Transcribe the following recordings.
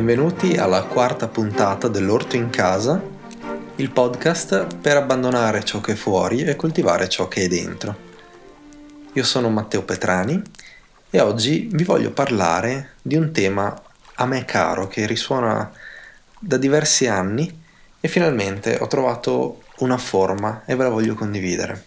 Benvenuti alla quarta puntata dell'Orto in casa, il podcast per abbandonare ciò che è fuori e coltivare ciò che è dentro. Io sono Matteo Petrani e oggi vi voglio parlare di un tema a me caro che risuona da diversi anni e finalmente ho trovato una forma e ve la voglio condividere.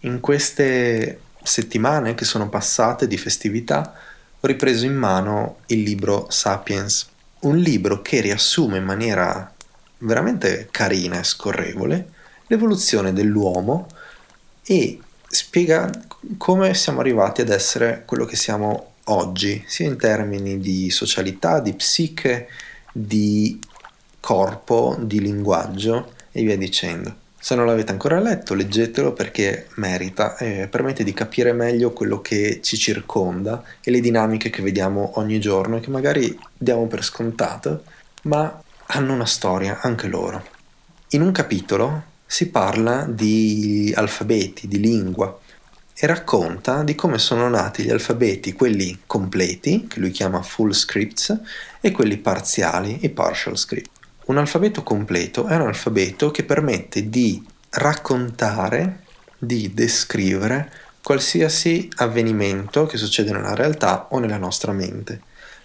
In queste settimane che sono passate di festività ho ripreso in mano il libro Sapiens, un libro che riassume in maniera veramente carina e scorrevole l'evoluzione dell'uomo e spiega come siamo arrivati ad essere quello che siamo oggi, sia in termini di socialità, di psiche, di corpo, di linguaggio e via dicendo. Se non l'avete ancora letto, leggetelo perché merita e permette di capire meglio quello che ci circonda e le dinamiche che vediamo ogni giorno e che magari diamo per scontate, ma hanno una storia anche loro. In un capitolo si parla di alfabeti, di lingua e racconta di come sono nati gli alfabeti, quelli completi, che lui chiama full scripts, e quelli parziali, i partial scripts. Un alfabeto completo è un alfabeto che permette di raccontare, di descrivere qualsiasi avvenimento che succede nella realtà o nella nostra mente.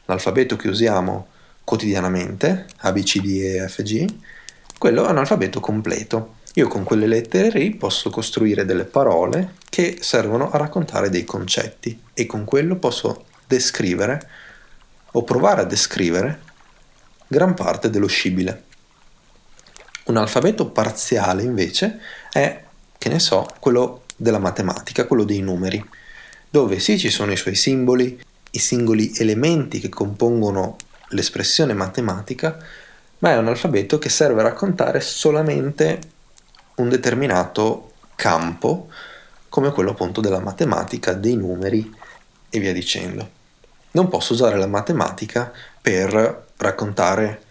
L'alfabeto che usiamo quotidianamente, A, B, C, D, E, F, G, quello è un alfabeto completo. Io con quelle lettere lì posso costruire delle parole che servono a raccontare dei concetti e con quello posso descrivere o provare a descrivere gran parte dello scibile. Un alfabeto parziale invece è, che ne so, quello della matematica, quello dei numeri, dove sì ci sono i suoi simboli, i singoli elementi che compongono l'espressione matematica, ma è un alfabeto che serve a raccontare solamente un determinato campo, come quello appunto della matematica, dei numeri e via dicendo. Non posso usare la matematica per raccontare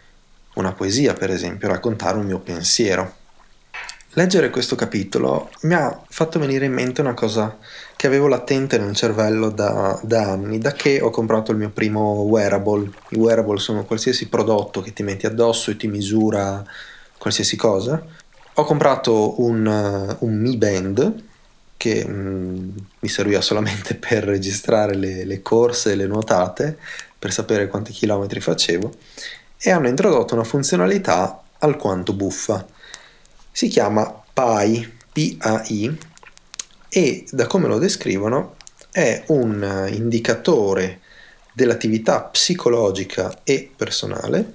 una poesia, per esempio, raccontare un mio pensiero. Leggere questo capitolo mi ha fatto venire in mente una cosa che avevo latente nel cervello da, da, anni, da che ho comprato il mio primo wearable. I wearable sono qualsiasi prodotto che ti metti addosso e ti misura qualsiasi cosa. Ho comprato un, un Mi Band che mm, mi serviva solamente per registrare le, le corse le nuotate per sapere quanti chilometri facevo e hanno introdotto una funzionalità alquanto buffa. Si chiama PAI, P-A-I, e da come lo descrivono è un indicatore dell'attività psicologica e personale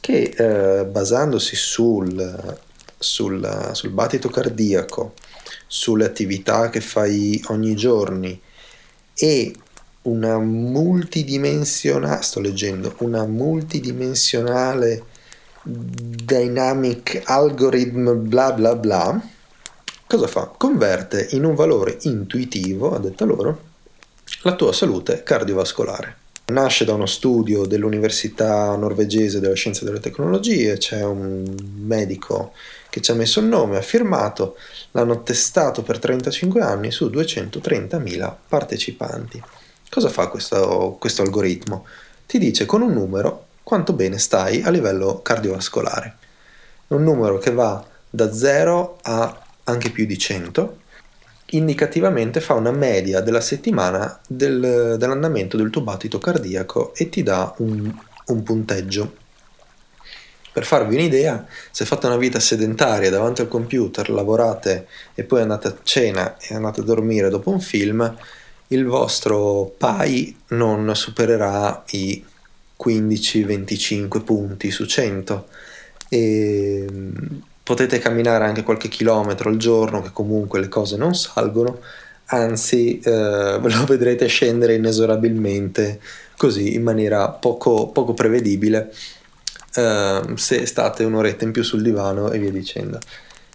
che eh, basandosi sul, sul, sul battito cardiaco, sulle attività che fai ogni giorno e una multidimensionale, sto leggendo, una multidimensionale dynamic algorithm bla bla bla, cosa fa? Converte in un valore intuitivo, a detta loro, la tua salute cardiovascolare. Nasce da uno studio dell'Università norvegese della scienza e delle tecnologie, c'è un medico che ci ha messo il nome, ha firmato, l'hanno testato per 35 anni su 230.000 partecipanti. Cosa fa questo, questo algoritmo? Ti dice con un numero quanto bene stai a livello cardiovascolare. Un numero che va da 0 a anche più di 100, indicativamente fa una media della settimana del, dell'andamento del tuo battito cardiaco e ti dà un, un punteggio. Per farvi un'idea, se fate una vita sedentaria davanti al computer, lavorate e poi andate a cena e andate a dormire dopo un film, il vostro PAI non supererà i 15-25 punti su 100 e mm, potete camminare anche qualche chilometro al giorno che comunque le cose non salgono. Anzi eh, lo vedrete scendere inesorabilmente così in maniera poco, poco prevedibile. Eh, se state un'oretta in più sul divano e via dicendo.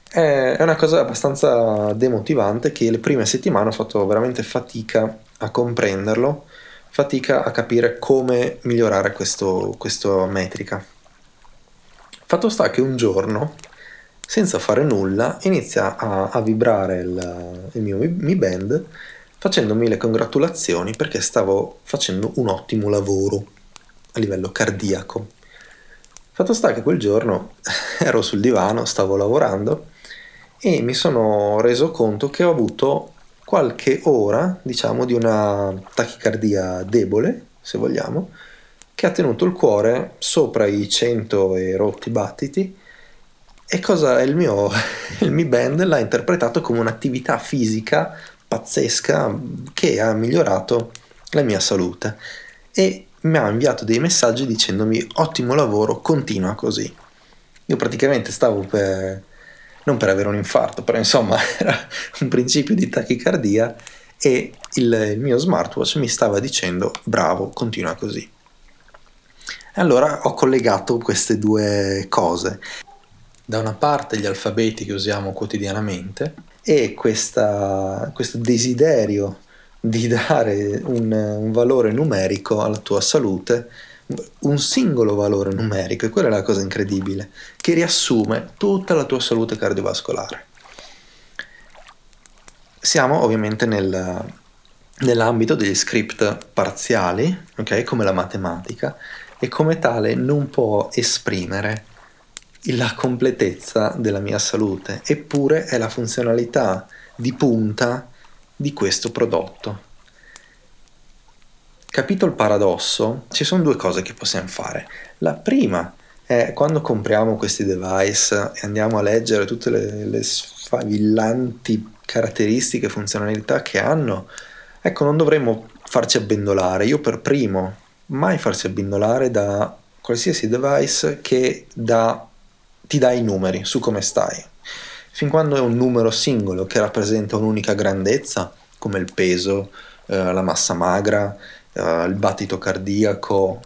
È una cosa abbastanza demotivante che le prime settimane ho fatto veramente fatica a comprenderlo, fatica a capire come migliorare questa metrica. Fatto sta che un giorno, senza fare nulla, inizia a, a vibrare il, il mio Mi Band facendomi le congratulazioni perché stavo facendo un ottimo lavoro. a livello cardiaco. Fatto sta che quel giorno ero sul divano, stavo lavorando e mi sono reso conto che ho avuto qualche ora, diciamo, di una tachicardia debole, se vogliamo, che ha tenuto il cuore sopra i 100 e rotti battiti e cosa il mio, il Mi Band l'ha interpretato come un'attività fisica pazzesca che ha migliorato la mia salute e mi ha inviato dei messaggi dicendomi ottimo lavoro, continua così. Io praticamente stavo per, non per avere un infarto, però insomma era un principio di tachicardia e il, mio smartwatch mi stava dicendo bravo, continua così. Allora ho collegato queste due cose. Da una parte gli alfabeti che usiamo quotidianamente e questa, questo desiderio di dare un, un, valore numerico alla tua salute, un singolo valore numerico, e quella è la cosa incredibile, che riassume tutta la tua salute cardiovascolare. Siamo ovviamente nel, nell'ambito degli script parziali, okay, come la matematica, e come tale non può esprimere la completezza della mia salute, eppure è la funzionalità di punta di questo prodotto. Capito il paradosso? Ci sono due cose che possiamo fare. La prima è quando compriamo questi device e andiamo a leggere tutte le, le sfavillanti caratteristiche e funzionalità che hanno, ecco, non dovremmo farci abbindolare. Io per primo mai farsi abbindolare da qualsiasi device che dà, ti dà i numeri su come stai. Fin quando è un numero singolo che rappresenta un'unica grandezza, come il peso, eh, la massa magra, eh, il battito cardiaco,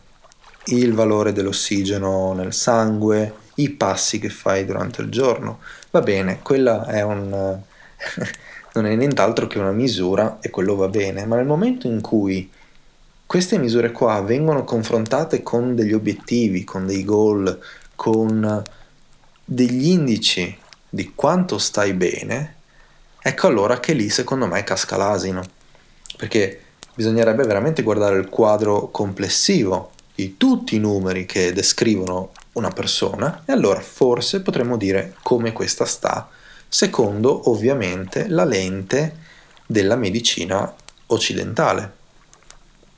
il valore dell'ossigeno nel sangue, i passi che fai durante il giorno, va bene, quella è un... non è nient'altro che una misura e quello va bene, ma nel momento in cui queste misure qua vengono confrontate con degli obiettivi, con dei goal, con degli indici di quanto stai bene, ecco allora che lì secondo me casca l'asino, perché bisognerebbe veramente guardare il quadro complessivo di tutti i numeri che descrivono una persona e allora forse potremmo dire come questa sta, secondo ovviamente la lente della medicina occidentale.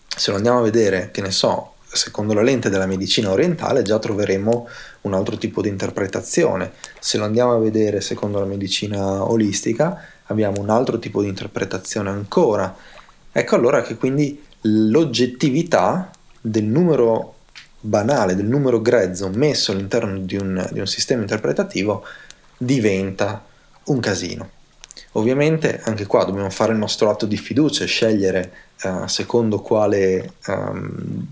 Se lo andiamo a vedere, che ne so, secondo la lente della medicina orientale già troveremo un altro tipo di interpretazione. Se lo andiamo a vedere secondo la medicina olistica abbiamo un altro tipo di interpretazione ancora. Ecco allora che quindi l'oggettività del numero banale, del numero grezzo messo all'interno di un, di un sistema interpretativo diventa un casino. Ovviamente anche qua dobbiamo fare il nostro atto di fiducia e scegliere uh, secondo quale, um,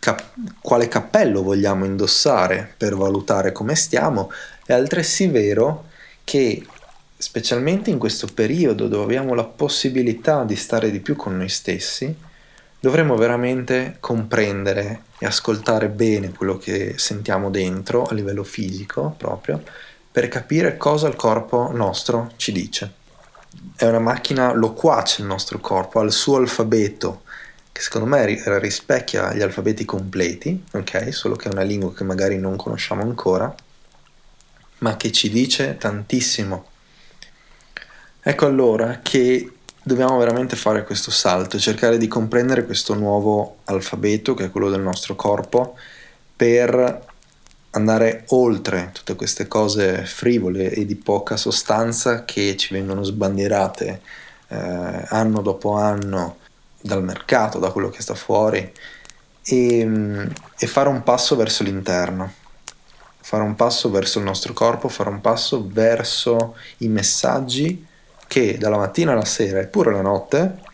cap- quale cappello vogliamo indossare per valutare come stiamo. È altresì vero che specialmente in questo periodo dove abbiamo la possibilità di stare di più con noi stessi, dovremmo veramente comprendere e ascoltare bene quello che sentiamo dentro a livello fisico proprio per capire cosa il corpo nostro ci dice. È una macchina loquace il nostro corpo, ha il suo alfabeto, che secondo me rispecchia gli alfabeti completi, ok? Solo che è una lingua che magari non conosciamo ancora, ma che ci dice tantissimo. Ecco allora che dobbiamo veramente fare questo salto, cercare di comprendere questo nuovo alfabeto che è quello del nostro corpo per andare oltre tutte queste cose frivole e di poca sostanza che ci vengono sbandierate eh, anno dopo anno dal mercato, da quello che sta fuori e, e fare un passo verso l'interno, fare un passo verso il nostro corpo, fare un passo verso i messaggi che dalla mattina alla sera e pure la notte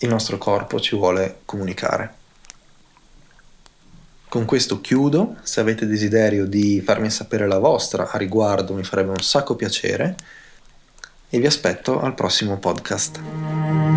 il nostro corpo ci vuole comunicare. Con questo chiudo, se avete desiderio di farmi sapere la vostra a riguardo mi farebbe un sacco piacere e vi aspetto al prossimo podcast.